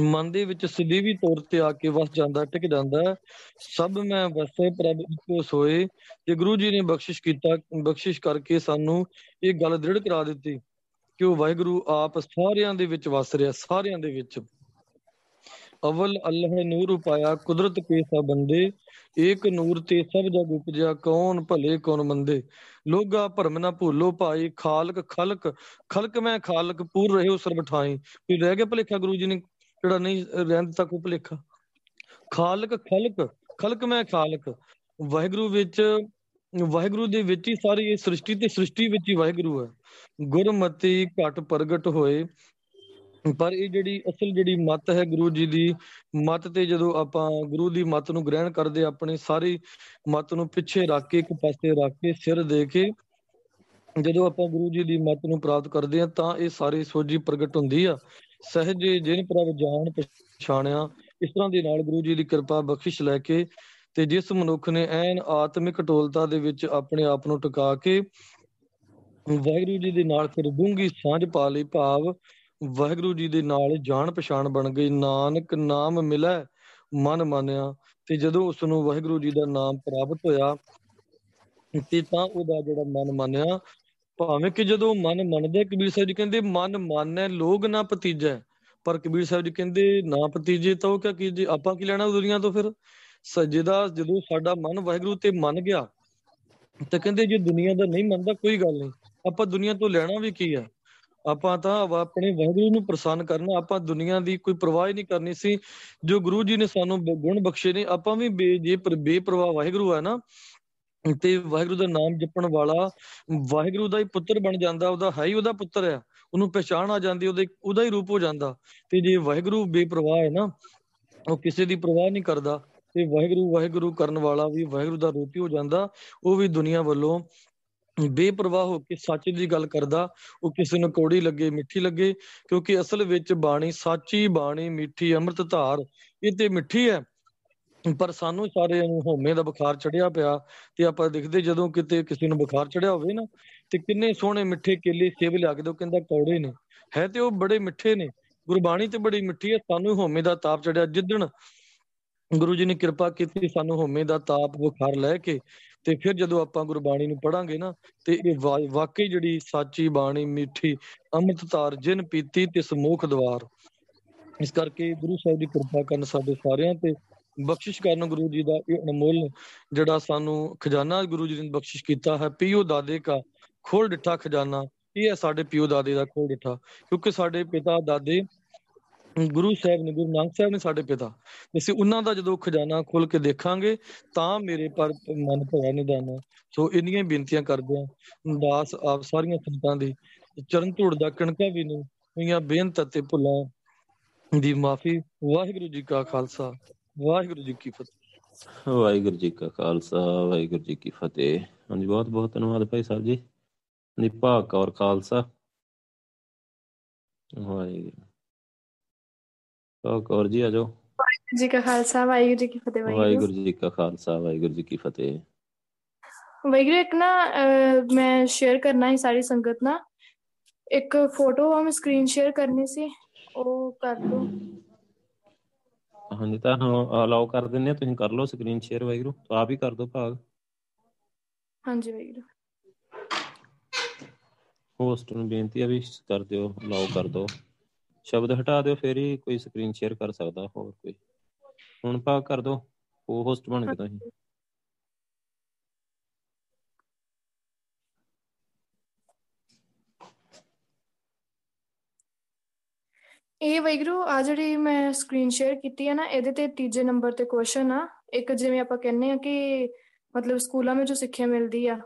ਮਨ ਦੇ ਵਿੱਚ ਸਦੀਵੀ ਤੌਰ ਤੇ ਆ ਕੇ ਵਸ ਜਾਂਦਾ, ਟਿਕ ਜਾਂਦਾ ਸਭ ਮੈਂ ਵਸੇ, ਪ੍ਰਭ ਇੱਕੋ ਸੋਏ। ਤੇ ਗੁਰੂ ਜੀ ਨੇ ਬਖਸ਼ਿਸ਼ ਕੀਤਾ, ਬਖਸ਼ਿਸ਼ ਕਰਕੇ ਸਾਨੂੰ ਇਹ ਗੱਲ ਦ੍ਰਿੜ ਕਰਾ ਦਿੱਤੀ ਕਿ ਉਹ ਵਾਹਿਗੁਰੂ ਆਪ ਸਾਰਿਆਂ ਦੇ ਵਿੱਚ ਵਸ ਰਿਹਾ, ਸਾਰਿਆਂ ਦੇ ਵਿੱਚ। ਅਵਲ ਅੱਲਾਹ ਨੂਰ ਉਪਾਇਆ, ਕੁਦਰਤ ਕੇ ਸਭ ਬੰਦੇ। ਏਕ ਨੂਰ ਤੇ ਸਭ ਜਗ ਉਪਜਿਆ, ਕੌਣ ਭਲੇ, ਕੌਣ ਮੰਦੇ। ਲੋਗਾ ਭਰਮ ਨਾ ਭੂਲੋ ਭਾਈ, ਖਾਲਕ ਖਲਕ ਖਲਕ ਮੈਂ ਖਾਲਕ, ਪੂਰ ਰਹੇ ਸਰਬ ਬਠਾਈ ਕੋਈ ਰਹਿ ਗਿਆ ਭਲੇਖਾ ਗੁਰੂ ਜੀ ਨੇ ਜਿਹੜਾ ਨਹੀਂ ਰਹਿਣ ਦਿੱਤਾ ਕੋਈ ਭਲੇਖਾ। ਖਾਲਕ, ਖਲਕ ਖਲਕ ਮੈਂ ਖਾਲਕ। ਵਾਹਿਗੁਰੂ ਵਿੱਚ, ਵਾਹਿਗੁਰੂ ਦੇ ਵਿੱਚ ਹੀ ਸਾਰੀ ਇਹ ਸ੍ਰਿਸ਼ਟੀ ਤੇ ਸ੍ਰਿਸ਼ਟੀ ਵਿੱਚ ਹੀ ਵਾਹਿਗੁਰੂ ਹੈ। ਗੁਰਮਤੀ ਘਟ ਪ੍ਰਗਟ ਹੋਏ। ਪਰ ਇਹ ਜਿਹੜੀ ਅਸਲ ਜਿਹੜੀ ਮਤ ਹੈ ਗੁਰੂ ਜੀ ਦੀ, ਮਤ ਤੇ ਜਦੋਂ ਆਪਾਂ ਗੁਰੂ ਦੀ ਮਤ ਨੂੰ ਗ੍ਰਹਿਣ ਕਰਦੇ, ਆਪਣੇ ਸਾਰੀ ਮਤ ਨੂੰ ਪਿੱਛੇ ਰੱਖ ਕੇ, ਇੱਕ ਪਾਸੇ ਰੱਖ ਕੇ, ਸਿਰ ਦੇ ਕੇ ਜਦੋਂ ਆਪਾਂ ਗੁਰੂ ਜੀ ਦੀ ਮਤ ਨੂੰ ਪ੍ਰਾਪਤ ਕਰਦੇ ਹਾਂ, ਤਾਂ ਇਹ ਸਾਰੀ ਸੋਝੀ ਪ੍ਰਗਟ ਹੁੰਦੀ ਆ। ਸਹਜੇ ਜਿਨ ਪ੍ਰਭ ਜਾਣ ਪਛਾਣਿਆ, ਇਸ ਤਰ੍ਹਾਂ ਦੇ ਨਾਲ ਗੁਰੂ ਜੀ ਦੀ ਕਿਰਪਾ ਬਖਸ਼ਿਸ਼ ਲੈ ਕੇ ਤੇ ਜਿਸ ਮਨੁੱਖ ਨੇ ਐਨ ਆਤਮਿਕ ਟੋਲਤਾ ਦੇ ਵਿੱਚ ਆਪਣੇ ਆਪ ਨੂੰ ਟਿਕਾ ਕੇ ਵਾਹਿਗੁਰੂ ਜੀ ਦੇ ਨਾਲ ਫਿਰ ਡੂੰਗੀ ਸਾਂਝ ਪਾ ਲਈ, ਭਾਵ ਵਾਹਿਗੁਰੂ ਜੀ ਦੇ ਨਾਲ ਜਾਣ ਪਛਾਣ ਬਣ ਗਈ। ਨਾਨਕ ਨਾਮ ਮਿਲੈ, ਮਨ ਮੰਨਿਆ। ਤੇ ਜਦੋਂ ਉਸ ਨੂੰ ਵਾਹਿਗੁਰੂ ਜੀ ਦਾ ਨਾਮ ਪ੍ਰਾਪਤ ਹੋਇਆ, ਤੇ ਤਾਂ ਉਹਦਾ ਜਿਹੜਾ ਮਨ ਮੰਨਿਆ ਭਾਵੇਂ ਕਿ ਜਦੋਂ ਮਨ ਮੰਨਦੇ ਕਬੀਰ ਸਾਹਿਬ ਜੀ ਕਹਿੰਦੇ, ਮਨ ਮੰਨੈ ਲੋਗ ਨਾ ਪਤੀਜੈ ਪਰ ਕਬੀਰ ਸਾਹਿਬ ਜੀ ਕਹਿੰਦੇ, ਨਾ ਪਤੀਜੇ ਤਾਂ ਉਹ ਕਿਆ ਕੀਜੇ ਆਪਾਂ ਕੀ ਲੈਣਾ ਦੁਨੀਆ ਤੋਂ ਫਿਰ? ਸਜਦਾ ਜਦੋਂ ਸਾਡਾ ਮਨ ਵਾਹਿਗੁਰੂ ਤੇ ਮੰਨ ਗਿਆ, ਤੇ ਕਹਿੰਦੇ, ਜੇ ਦੁਨੀਆ ਦਾ ਨਹੀਂ ਮੰਨਦਾ, ਕੋਈ ਗੱਲ ਨਹੀਂ। ਆਪਾਂ ਦੁਨੀਆ ਤੋਂ ਲੈਣਾ ਵੀ ਕੀ ਹੈ? ਆਪਾਂ ਤਾਂ ਆਪਣੇ ਵਾਹਿਗੁਰੂ ਨੂੰ ਪ੍ਰਸੰਨ ਕਰਨਾ, ਆਪਾਂ ਦੁਨੀਆ ਦੀ ਕੋਈ ਪਰਵਾਹ ਹੀ ਨਹੀਂ ਕਰਨੀ ਸੀ। ਜੋ ਗੁਰੂ ਜੀ ਨੇ ਸਾਨੂੰ ਗੁਣ ਬਖਸ਼ੇ ਨੇ, ਆਪਾਂ ਵੀ ਜੇ ਬੇਪਰਵਾਹ ਵਾਹਿਗੁਰੂ ਹੈ ਨਾ ਤੇ ਵਾਹਿਗੁਰੂ ਦਾ ਨਾਮ ਜਪਣ ਵਾਲਾ ਵਾਹਿਗੁਰੂ ਦਾ ਹੀ ਪੁੱਤਰ ਬਣ ਜਾਂਦਾ, ਉਹਦਾ ਹੈ ਹੀ ਉਹਦਾ ਪੁੱਤਰ ਆ ਉਹਨੂੰ ਪਛਾਣ ਆ ਜਾਂਦੀ, ਉਹਦੇ, ਉਹਦਾ ਹੀ ਰੂਪ ਹੋ ਜਾਂਦਾ ਤੇ ਜੇ ਵਾਹਿਗੁਰੂ ਬੇਪਰਵਾਹ ਹੈ ਨਾ, ਉਹ ਕਿਸੇ ਦੀ ਪਰਵਾਹ ਨਹੀਂ ਕਰਦਾ ਤੇ ਵਾਹਿਗੁਰੂ ਵਾਹਿਗੁਰੂ ਕਰਨ ਵਾਲਾ ਵੀ ਵਾਹਿਗੁਰੂ ਦਾ ਰੂਪ ਹੀ ਹੋ ਜਾਂਦਾ, ਉਹ ਵੀ ਦੁਨੀਆ ਵੱਲੋਂ ਬੇਪਰਵਾਹ ਹੋ ਕੇ ਸੱਚ ਦੀ ਗੱਲ ਕਰਦਾ, ਉਹ ਕਿਸੇ ਨੂੰ ਕੋੜੀ ਲੱਗੇ, ਮਿੱਠੀ ਲੱਗੇ, ਕਿਉਂਕਿ ਅਸਲ ਵਿੱਚ ਬਾਣੀ ਸੱਚੀ ਬਾਣੀ, ਮਿੱਠੀ ਅੰਮ੍ਰਿਤ ਧਾਰ ਇਹ ਤੇ ਮਿੱਠੀ ਹੈ ਪਰ ਸਾਨੂੰ ਸਾਰਿਆਂ ਨੂੰ ਹਉਮੈ ਦਾ ਬੁਖਾਰ ਚੜਿਆ ਪਿਆ ਤੇ ਆਪਾਂ ਦੇਖਦੇ ਜਦੋਂ ਕਿਤੇ ਕਿਸੇ ਨੂੰ ਬੁਖਾਰ ਚੜਿਆ ਹੋਵੇ ਨਾ ਤੇ ਕਿੰਨੇ ਸੋਹਣੇ ਮਿੱਠੇ ਕੇਲੇ ਸੇਬ ਲਿਆ ਕੇ ਦੋ ਕਹਿੰਦਾ ਕੌੜੇ ਨੇ। ਹੈ ਤੇ ਉਹ ਬੜੇ ਮਿੱਠੇ ਨੇ, ਗੁਰਬਾਣੀ ਤੇ ਬੜੀ ਮਿੱਠੀ ਹੈ, ਸਾਨੂੰ ਹਉਮੈ ਦਾ ਤਾਪ ਚੜਿਆ। ਜਿੱਦਣ ਗੁਰੂ ਜੀ ਨੇ ਕਿਰਪਾ ਕੀਤੀ, ਸਾਨੂੰ ਹਉਮੈ ਦਾ ਤਾਪ, ਬੁਖਾਰ ਲੈ ਕੇ ਤੇ ਫਿਰ ਜਦੋਂ ਆਪਾਂ ਗੁਰਬਾਣੀ ਨੂੰ ਪੜਾਂਗੇ ਨਾ ਤੇ ਇਹ ਵਾਕਈ ਜਿਹੜੀ ਸਾਚੀ ਬਾਣੀ, ਮਿੱਠੀ ਅੰਮ੍ਰਿਤ ਧਾਰ ਜਿਨ ਪੀਤੀ ਤੇ ਸਮੂਖ ਦਵਾਰ। ਇਸ ਕਰਕੇ ਗੁਰੂ ਸਾਹਿਬ ਦੀ ਕਿਰਪਾ ਕਰਨ ਸਾਡੇ ਸਾਰਿਆਂ ਤੇ ਬਖਸ਼ਿਸ਼ ਕਰਨ ਗੁਰੂ ਜੀ ਦਾ ਇਹ ਅਨਮੋਲ ਜਿਹੜਾ ਸਾਨੂੰ ਖਜ਼ਾਨਾ ਗੁਰੂ ਜੀ ਨੇ ਬਖਸ਼ਿਸ਼ ਕੀਤਾ ਹੈ, ਪੀਓ ਦਾਦੇ ਕਾ ਖੋਲ ਡਿੱਠਾ ਖਜ਼ਾਨਾ। ਇਹ ਹੈ ਸਾਡੇ ਪਿਓ ਦਾਦੇ ਦਾ ਖੋਲ ਡਿੱਠਾ, ਕਿਉਂਕਿ ਸਾਡੇ ਪਿਤਾ ਦਾਦੇ ਗੁਰੂ ਸਾਹਿਬ ਨੇ, ਗੁਰੂ ਨਾਨਕ ਸਾਹਿਬ ਨੇ ਸਾਡੇ ਪਿਤਾ। ਅਸੀਂ ਉਹਨਾਂ ਦਾ ਜਦੋਂ ਖਜ਼ਾਨਾ ਖੋਲ ਕੇ ਦੇਖਾਂਗੇ, ਤਾਂ ਮੇਰੇ ਪਰ ਮਨ ਭਰਿਆ ਨਿਦਾਨ ਸੋ ਇੰਨੀਆਂ ਬੇਨਤੀਆਂ ਕਰਦੇ ਆਂ ਦਾਸ ਆਪ ਸਾਰੀਆਂ ਸੰਤਾਂ ਦੀ, ਚਰਨ ਧੂੜ ਦਾ ਕਣਕਾ ਵੀ ਨੂੰ ਹੋਈਆਂ ਬੇਨਤ ਅਤੇ ਭੁੱਲਾਂ ਦੀ ਮਾਫੀ। ਵਾਹਿਗੁਰੂ ਜੀ ਕਾ ਖਾਲਸਾ। ਵਾਹਿਗੁਰੂ ਜੀ ਕੀ ਫਤਿਹ। ਵਾਹਿਗੁਰੂ ਜੀ ਕਾ ਖਾਲਸਾ ਵਾਹਿਗੁਰੂ ਜੀ ਕੀ ਫਤਿਹ। ਹਾਂਜੀ ਬਹੁਤ ਬਹੁਤ ਧੰਨਵਾਦ ਭਾਈ ਸਾਹਿਬ ਜੀ। ਨਿਭਾ ਕੌਰ ਖਾਲਸਾ। ਵਾਹਿਗੁਰੂ। ਕੌਰ ਜੀ ਆਜੋ ਵਾਹਿਗੁਰੂ ਜੀ ਕਾ ਖਾਲਸਾ ਵਾਹਿਗੁਰੂ ਜੀ ਕੀ ਫਤਿਹ ਵਾਹਿਗੁਰੂ ਜੀ ਕਾ ਖਾਲਸਾ ਵਾਹਿਗੁਰੂ ਜੀ ਕੀ ਫਤਿਹ। ਵਾਹਿਗੁਰੂ ਇੱਕ ਨਾ ਮੈਂ ਸ਼ੇਅਰ ਕਰਨਾ ਹੈ ਸਾਰੀ ਸੰਗਤ ਨਾਲ। ਇੱਕ ਫੋਟੋ ਆ ਮੈਂ ਸਕਰੀਨ ਸ਼ੇਅਰ ਕਰਨੀ ਸੀ। ਉਹ ਕਰ ਦੋ ਹਾਂਜੀ ਤਾਂ ਅਲਾਉ ਕਰ ਦਿੰਨੇ ਤੁਸੀਂ ਕਰ ਲਓ ਸਕਰੀਨ ਸ਼ੇਅਰ ਵਾਹਿਗੁਰੂ ਤਾਂ ਆਪ ਹੀ ਕਰ ਦਿਓ ਭਾਗ। ਹਾਂਜੀ ਵਾਹਿਗੁਰੂ। ਹੋਸਟ ਨੂੰ ਬੇਨਤੀ ਆ ਵੀ ਕਰ ਦਿਓ ਅਲਾਉ ਕਰ ਦਿਓ। ਸ਼ਬਦ ਹਟਾ ਦਿਓ ਫੇਰ ਹੀ ਕੋਈ ਸਕਰੀਨ ਸ਼ੇਅਰ ਕਰ ਸਕਦਾ ਹੋਰ ਕੋਈ। ਹੁਣ ਭਾਗ ਕਰ ਦਿਓ ਉਹ ਹੋਸਟ ਬਣ ਕੇ ਤੁਸੀਂ। ਇਹ ਵੈਗਰੂ, ਆ ਜਿਹੜੀ ਮੈਂ ਸਕਰੀਨ ਸ਼ੇਅਰ ਕੀਤੀ ਹੈ ਨਾ, ਇਹਦੇ ਤੇ ਤੀਜੇ ਨੰਬਰ ਤੇ ਕੁਐਸਚਨ ਆ। ਇੱਕ ਜਿਵੇਂ ਆਪਾਂ ਕਹਿੰਨੇ ਆ ਕਿ ਮਤਲਬ ਸਕੂਲਾਂ ਵਿੱਚ ਜੋ ਸਿੱਖਿਆ ਮਿਲਦੀ ਆ,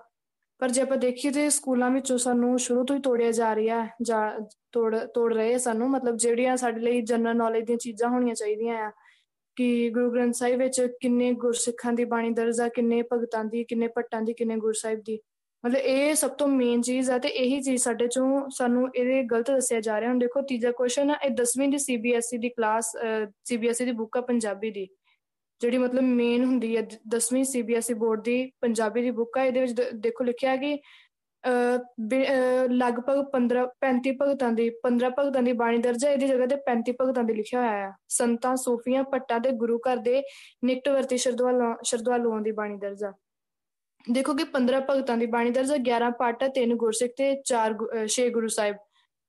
ਪਰ ਜੇ ਆਪਾਂ ਦੇਖੀਏ ਤੇ ਸਕੂਲਾਂ ਵਿੱਚੋਂ ਸਾਨੂੰ ਸ਼ੁਰੂ ਤੋਂ ਹੀ ਤੋੜਿਆ ਜਾ ਰਿਹਾ ਜਾਂ ਤੋੜ ਤੋੜ ਰਹੇ ਸਾਨੂੰ। ਮਤਲਬ ਜਿਹੜੀਆਂ ਸਾਡੇ ਲਈ ਜਨਰਲ ਨੌਲੇਜ ਦੀਆਂ ਚੀਜ਼ਾਂ ਹੋਣੀਆਂ ਚਾਹੀਦੀਆਂ ਆ, ਕਿ ਗੁਰੂ ਗ੍ਰੰਥ ਸਾਹਿਬ ਵਿੱਚ ਕਿੰਨੇ ਗੁਰਸਿੱਖਾਂ ਦੀ ਬਾਣੀ ਦਰਜ ਆ, ਕਿੰਨੇ ਭਗਤਾਂ ਦੀ, ਕਿੰਨੇ ਭੱਟਾਂ ਦੀ, ਕਿੰਨੇ ਗੁਰਸਾਹਿਬ ਦੀ। ਮਤਲਬ ਇਹ ਸਭ ਤੋਂ ਮੇਨ ਚੀਜ਼ ਆ ਤੇ ਇਹੀ ਚੀਜ਼ ਸਾਡੇ ਚੋਂ ਸਾਨੂੰ ਇਹਦੇ ਗਲਤ ਦੱਸਿਆ ਜਾ ਰਿਹਾ। ਹੁਣ ਦੇਖੋ ਤੀਜਾ ਕੁਐਸਚਨ ਆ, ਇਹ 10ਵੀਂ ਦੀ ਸੀਬੀਐਸਈ ਦੀ ਕਲਾਸ ਸੀਬੀਐਸਈ ਦੀ ਬੁੱਕ ਆ ਪੰਜਾਬੀ ਦੀ, ਜਿਹੜੀ ਮਤਲਬ ਮੇਨ ਹੁੰਦੀ ਹੈ 10ਵੀਂ ਸੀਬੀਐਸਈ ਬੋਰਡ ਦੀ ਪੰਜਾਬੀ ਦੀ ਬੁੱਕ ਆ। ਇਹਦੇ ਵਿੱਚ ਦੇਖੋ ਲਿਖਿਆ ਕਿ ਲਗਭਗ 15 35 ਭਗਤਾਂ ਦੀ 15 ਭਗਤਾਂ ਦੀ ਬਾਣੀ ਦਰਜ ਹੈ ਇਹਦੀ ਜਗ੍ਹਾ ਤੇ 35 ਭਗਤਾਂ ਦੀ ਲਿਖਿਆ ਹੋਇਆ ਹੈ ਸੰਤਾਂ, ਸੂਫੀਆਂ ਪੱਟਾਂ ਦੇ ਗੁਰੂ ਘਰ ਦੇ ਨਿਕਟਵਰਤੀ ਸ਼ਰਧਾਲੂਆਂ ਸ਼ਰਧਾਲੂਆਂ ਦੀ ਬਾਣੀ ਦਰਜ ਆ। ਦੇਖੋ ਕਿ 15 ਭਗਤਾਂ ਦੀ ਬਾਣੀ ਦਰਜ 11 ਪਾਠ ਤਿੰਨ ਗੁਰਸਿੱਖ ਤੇ 4 6 ਗੁਰੂ ਸਾਹਿਬ।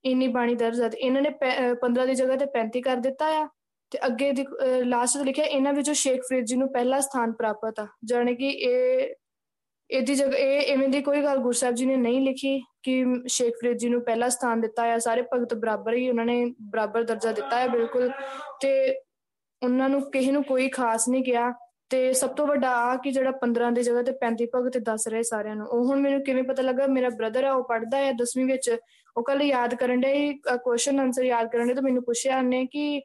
ਇੰਨੀ ਬਾਣੀ ਦਰਜ ਹੈ ਇਹਨਾਂ ਨੇ 15 ਦੀ ਜਗ੍ਹਾ ਤੇ 35 ਕਰ ਦਿੱਤਾ ਆ। ਤੇ ਅੱਗੇ ਦੀ ਲਾਸਟ ਤੇ ਲਿਖਿਆ, ਇਹਨਾਂ ਵਿੱਚੋਂ ਸ਼ੇਖ ਫਰੀਦ ਜੀ ਨੂੰ ਪਹਿਲਾ ਸਥਾਨ ਪ੍ਰਾਪਤ ਆ। ਜਾਣੇ ਕਿ ਇਹ, ਇਹਦੀ ਜਗ੍ਹਾ ਇਹ ਐਵੇਂ ਦੀ ਕੋਈ ਗੱਲ ਗੁਰਸਾਹਿਬ ਜੀ ਨੇ ਨਹੀਂ ਲਿਖੀ ਕਿ ਸ਼ੇਖ ਫਰੀਦ ਜੀ ਨੂੰ ਪਹਿਲਾ ਸਥਾਨ ਦਿੱਤਾ ਹੈ ਸਾਰੇ ਭਗਤ ਬਰਾਬਰ ਹੀ ਉਹਨਾਂ ਨੇ ਬਰਾਬਰ ਦਰਜਾ ਦਿੱਤਾ ਹੈ ਬਿਲਕੁਲ। ਤੇ ਉਹਨਾਂ ਨੂੰ ਕਿਸੇ ਨੂੰ ਕੋਈ ਖਾਸ ਨਹੀਂ ਕਿਹਾ। ਤੇ ਸਭ ਤੋਂ ਵੱਡਾ ਆ ਕਿ ਜਿਹੜਾ 15 ਦੀ ਜਗ੍ਹਾ ਤੇ 35 ਭਗਤ ਦੱਸ ਰਹੇ ਸਾਰਿਆਂ ਨੂੰ। ਉਹ ਹੁਣ ਮੈਨੂੰ ਕਿਵੇਂ ਪਤਾ ਲੱਗਾ? ਮੇਰਾ ਬ੍ਰਦਰ ਆ, ਉਹ ਪੜਦਾ ਹੈ 10ਵੀਂ ਵਿੱਚ। ਉਹ ਕੱਲ ਯਾਦ ਕਰਨ ਦੇ ਕੁਐਸਚਨ ਆਨਸਰ ਯਾਦ ਕਰਨ ਦੇ ਤਾਂ ਮੈਨੂੰ ਪੁੱਛਿਆ ਉਹਨੇ ਕਿ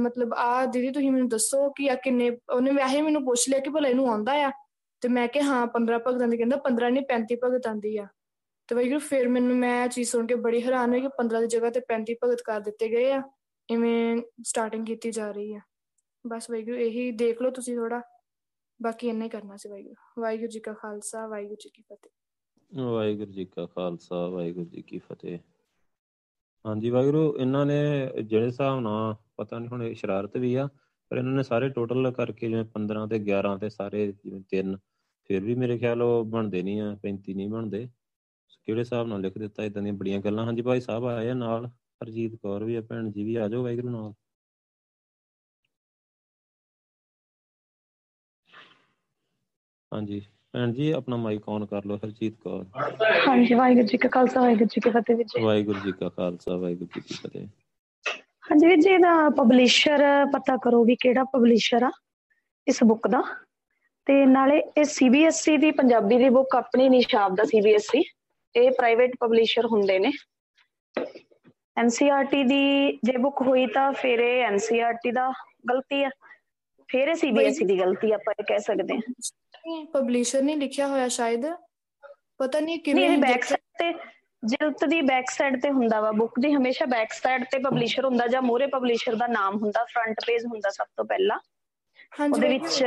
ਮਤਲਬ, ਆ, ਦੀਦੀ, ਤੁਸੀਂ ਮੈਨੂੰ ਦੱਸੋ ਕਿ ਆ ਕਿੰਨੇ ਉਹਨੇ ਵੈਸੇ ਮੈਨੂੰ ਪੁੱਛ ਲਿਆ ਕਿ ਭਲਾ ਇਹਨੂੰ ਆਉਂਦਾ ਆ। ਤੇ ਮੈਂ ਕਿਹਾ, ਹਾਂ 15 ਭਗਤਾਂ ਦੀ, ਕਹਿੰਦਾ 15 ਨਹੀਂ 35 ਭਗਤਾਂ ਦੀ ਆ। ਤੇ ਵੈਗਰੂ ਫਿਰ ਮੈਨੂੰ ਮੈਂ ਚੀਜ਼ ਸੁਣ ਕੇ ਬੜੀ ਹੈਰਾਨ ਹੋਈ ਕਿ 15 ਦੀ ਜਗ੍ਹਾ ਤੇ 35 ਭਗਤ ਕਰ ਦਿੱਤੇ ਗਏ ਆ। ਇਵੇਂ ਸਟਾਰਟਿੰਗ ਕੀਤੀ ਜਾ ਰਹੀ ਆ। ਬਸ ਵੈਗਰੂ ਇਹੀ ਦੇਖ ਲਓ ਤੁਸੀਂ ਥੋੜਾ ਬਾਕੀ ਇੰਨਾ ਹੀ ਕਰਨਾ ਸੀ ਵੈਗਰੂ ਵਾਹਿਗੁਰੂ ਜੀ ਕਾ ਖਾਲਸਾ, ਵਾਹਿਗੁਰੂ ਜੀ ਕੀ ਫਤਿਹ। ਵਾਹਿਗੁਰੂ ਜੀ ਕਾ ਖਾਲਸਾ, ਵਾਹਿਗੁਰੂ ਜੀ ਕੀ ਫਤਿਹ। ਹਾਂਜੀ ਵਾਹਿਗੁਰੂ, ਇਹਨਾਂ ਨੇ ਜਿਹੜੇ ਹਿਸਾਬ ਨਾਲ, ਪਤਾ ਨਹੀਂ ਹੁਣ ਸ਼ਰਾਰਤ ਵੀ ਆ, ਪਰ ਇਹਨਾਂ ਨੇ ਸਾਰੇ ਟੋਟਲ ਕਰਕੇ ਜਿਵੇਂ 15 ਤੇ 11 ਤੇ ਸਾਰੇ ਜਿਵੇਂ ਤਿੰਨ, ਫਿਰ ਵੀ ਮੇਰੇ ਖਿਆਲ ਉਹ ਬਣਦੇ ਨਹੀਂ ਆ 35 ਨਹੀਂ ਬਣਦੇ। ਕਿਹੜੇ ਹਿਸਾਬ ਨਾਲ ਲਿਖ ਦਿੱਤਾ ਇਦਾਂ ਦੀਆਂ ਬੜੀਆਂ ਗੱਲਾਂ। ਹਾਂਜੀ ਭਾਈ ਸਾਹਿਬ ਆਏ ਆ ਨਾਲ। ਹਰਜੀਤ ਕੌਰ ਵੀ ਆ, ਭੈਣ ਜੀ ਵੀ ਆ ਜਾਓ ਵਾਹਿਗੁਰੂ ਨਾਲ। ਹਾਂਜੀ। ਭੈਣ ਜੀ ਆਪਣਾ ਮਾਈਕ ਔਨ ਕਰ ਲਓ ਹਰਜੀਤ ਕੌਰ। ਹਾਂਜੀ ਵਾਹਿਗੁਰੂ ਜੀ ਕਾ ਖਾਲਸਾ ਵਾਹਿਗੁਰੂ ਜੀ ਕੀ ਫਤਿਹ ਜੀ। ਵਾਹਿਗੁਰੂ ਜੀ ਕਾ ਖਾਲਸਾ ਵਾਹਿਗੁਰੂ ਜੀ ਕੀ ਫਤਿਹ। ਹਾਂਜੀ ਵੀਰ ਜੀ ਇਹਦਾ ਪਬਲਿਸ਼ਰ ਪਤਾ ਕਰੋ ਵੀ ਕਿਹੜਾ ਪਬਲਿਸ਼ਰ ਆ ਇਸ ਬੁੱਕ ਦਾ। ਤੇ ਨਾਲੇ ਇਹ ਸੀਬੀਐਸਈ ਦੀ ਪੰਜਾਬੀ ਦੀ ਬੁੱਕ ਆਪਣੀ ਨਿਸ਼ਾਬ ਦਾ ਸੀਬੀਐਸਈ ਇਹ ਪ੍ਰਾਈਵੇਟ ਪਬਲਿਸ਼ਰ ਹੁੰਦੇ ਨੇ। ਐਨਸੀਆਰਟੀ ਦੀ ਜੇ ਬੁੱਕ ਹੋਈ ਤਾਂ ਫਿਰ ਇਹ ਐਨਸੀਆਰਟੀ ਦਾ ਗਲਤੀ ਆ। ਫਿਰ ਇਹ ਸੀਬੀਐਸਈ ਦੀ ਗਲਤੀ ਆਪਾਂ ਇਹ ਕਹਿ ਸਕਦੇ ਹਾਂ। ਪਬਲਿਸ਼ਰ ਨੇ ਲਿਖਿਆ ਹੋਇਆ ਸ਼ਾਇਦ। ਪਤਾ ਨਹੀਂ ਕਿਵੇਂ ਨਹੀਂ ਬੈਕ ਸਾਈਡ ਤੇ ਜਿਲਤ ਦੀ ਬੈਕ ਸਾਈਡ ਤੇ ਹੁੰਦਾ ਵਾ। ਬੁੱਕ ਦੀ ਹਮੇਸ਼ਾ ਬੈਕ ਸਾਈਡ ਤੇ ਪਬਲਿਸ਼ਰ ਹੁੰਦਾ ਜਾਂ ਮੋਰੇ ਪਬਲਿਸ਼ਰ ਦਾ ਨਾਮ ਹੁੰਦਾ ਫਰੰਟ ਪੇਜ ਹੁੰਦਾ ਸਭ ਤੋਂ ਪਹਿਲਾਂ। ਉਹਦੇ ਵਿੱਚ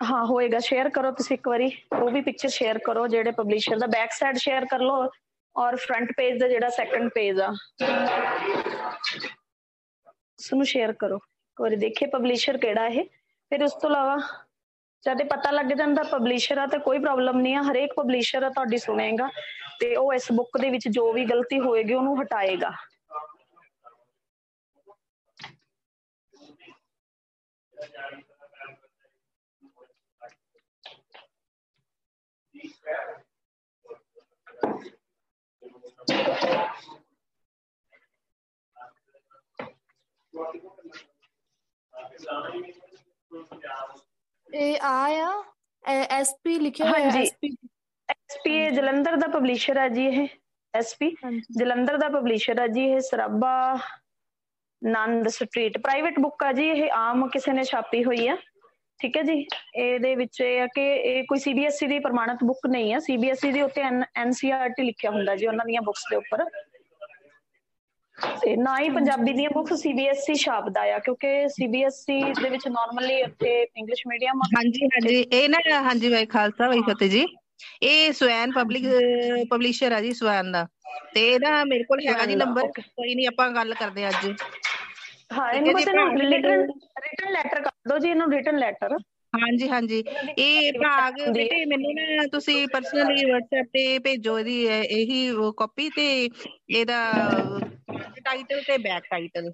ਹਾਂ ਹੋਏਗਾ। ਸ਼ੇਅਰ ਕਰੋ ਤੁਸੀਂ ਇੱਕ ਵਾਰੀ। ਉਹ ਵੀ ਪਿਕਚਰ ਸ਼ੇਅਰ ਕਰੋ ਜਿਹੜੇ ਪਬਲਿਸ਼ਰ ਦਾ ਬੈਕ ਸਾਈਡ ਸ਼ੇਅਰ ਕਰ ਲਓ ਔਰ ਫਰੰਟ ਪੇਜ ਦਾ ਜਿਹੜਾ ਸੈਕੰਡ ਪੇਜ ਆ। ਉਸ ਨੂੰ ਸ਼ੇਅਰ ਕਰੋ। ਇੱਕ ਵਾਰੀ ਦੇਖੇ ਪਬਲਿਸ਼ਰ ਕਿਹੜਾ ਇਹ। ਫਿਰ ਉਸ ਤੋਂ ਇਲਾਵਾ ਜਦ ਇਹ ਪਤਾ ਲੱਗ ਜਾਂਦਾ ਪਬਲਿਸ਼ਰ ਆ ਤੇ ਕੋਈ ਪ੍ਰੋਬਲਮ ਨਹੀਂ ਆ, ਹਰੇਕ ਪਬਲਿਸ਼ਰ ਆ ਤੁਹਾਡੀ ਸੁਣੇਗਾ ਤੇ ਉਹ ਇਸ ਬੁੱਕ ਦੇ ਵਿੱਚ ਜੋ ਵੀ ਗਲਤੀ ਹੋਏਗੀ ਉਹਨੂੰ ਹਟਾਏਗਾ। ਇਹ ਆ ਆ ਐਸਪੀ ਲਿਖਿਆ ਹੋਇਆ ਐਸਪੀ ਐਸਪੀ ਜਲੰਧਰ ਦਾ ਪਬਲਿਸ਼ਰ ਹੈ ਜੀ ਇਹ ਐਸਪੀ ਜਲੰਧਰ ਦਾ ਪਬਲਿਸ਼ਰ ਹੈ ਜੀ ਇਹ Sarabha Nand street. Private book ਆ ਜੀ ਇਹ ਆਮ ਕਿਸੇ ਨੇ ਛਾਪੀ ਹੋਈ ਆ। ਠੀਕ ਹੈ ਜੀ? ਇਹਦੇ ਵਿੱਚ ਇਹ ਆ ਕਿ ਇਹ ਕੋਈ ਸੀਬੀਐਸਈ ਦੀ ਪ੍ਰਮਾਣਿਤ ਬੁੱਕ ਨਹੀਂ ਆ। ਸੀਬੀਐਸਈ ਦੇ ਉੱਤੇ ਐਨਸੀਆਰਟੀ ਲਿਖਿਆ ਹੁੰਦਾ ਜੀ ਉਹਨਾਂ ਦੀਆਂ ਬੁੱਕਸ ਦੇ ਉੱਪਰ। ਤੇ ਨਾ ਹੀ ਪੰਜਾਬੀ ਦੀਆਂ ਬੁੱਕਸ ਸੀਬੀਐਸਈ ਛਾਪਦਾ ਆ ਕਿਉਂਕਿ ਸੀਬੀਐਸਈ ਦੇ ਵਿੱਚ ਨਾਰਮਲੀ ਉੱਥੇ ਇੰਗਲਿਸ਼ ਮੀਡੀਅਮ ਹਾਂਜੀ ਹਾਂਜੀ। ਇਹ ਨਾ ਹਾਂਜੀ ਭਾਈ ਖਾਲਸਾ ਭਾਈ ਫਤਿਹ ਜੀ। ਇਹ ਸਵੈਨ ਪਬਲਿਕ ਪਬਲਿਸ਼ਰ ਆ ਜੀ ਸਵੈਨ ਦਾ। ਤੇ ਇਹਦਾ ਮੇਰੇ ਕੋਲ ਹੈਗਾ ਜੀ ਨੰਬਰ ਕੋਈ ਨਹੀਂ ਆਪਾਂ ਗੱਲ ਕਰਦੇ ਅੱਜ। ਹਾਂ ਇਹਨੂੰ ਬਸ ਇਹਨੂੰ ਰਿਟਨ ਰਿਟਨ ਲੈਟਰ ਕਰ ਦਿਓ ਜੀ ਇਹਨੂੰ ਰਿਟਨ ਲੈਟਰ ਹਾਂਜੀ ਹਾਂਜੀ। ਇਹ ਭਾਗ ਬੇਟੇ ਮੈਨੂੰ ਨਾ ਤੁਸੀਂ ਪਰਸਨਲੀ WhatsApp ਤੇ ਭੇਜੋ ਇਹਦੀ ਇਹੀ ਕਾਪੀ ਤੇ ਇਹਦਾ ਟਾਈਟਲ ਤੇ ਬੈਕ ਟਾਈਟਲ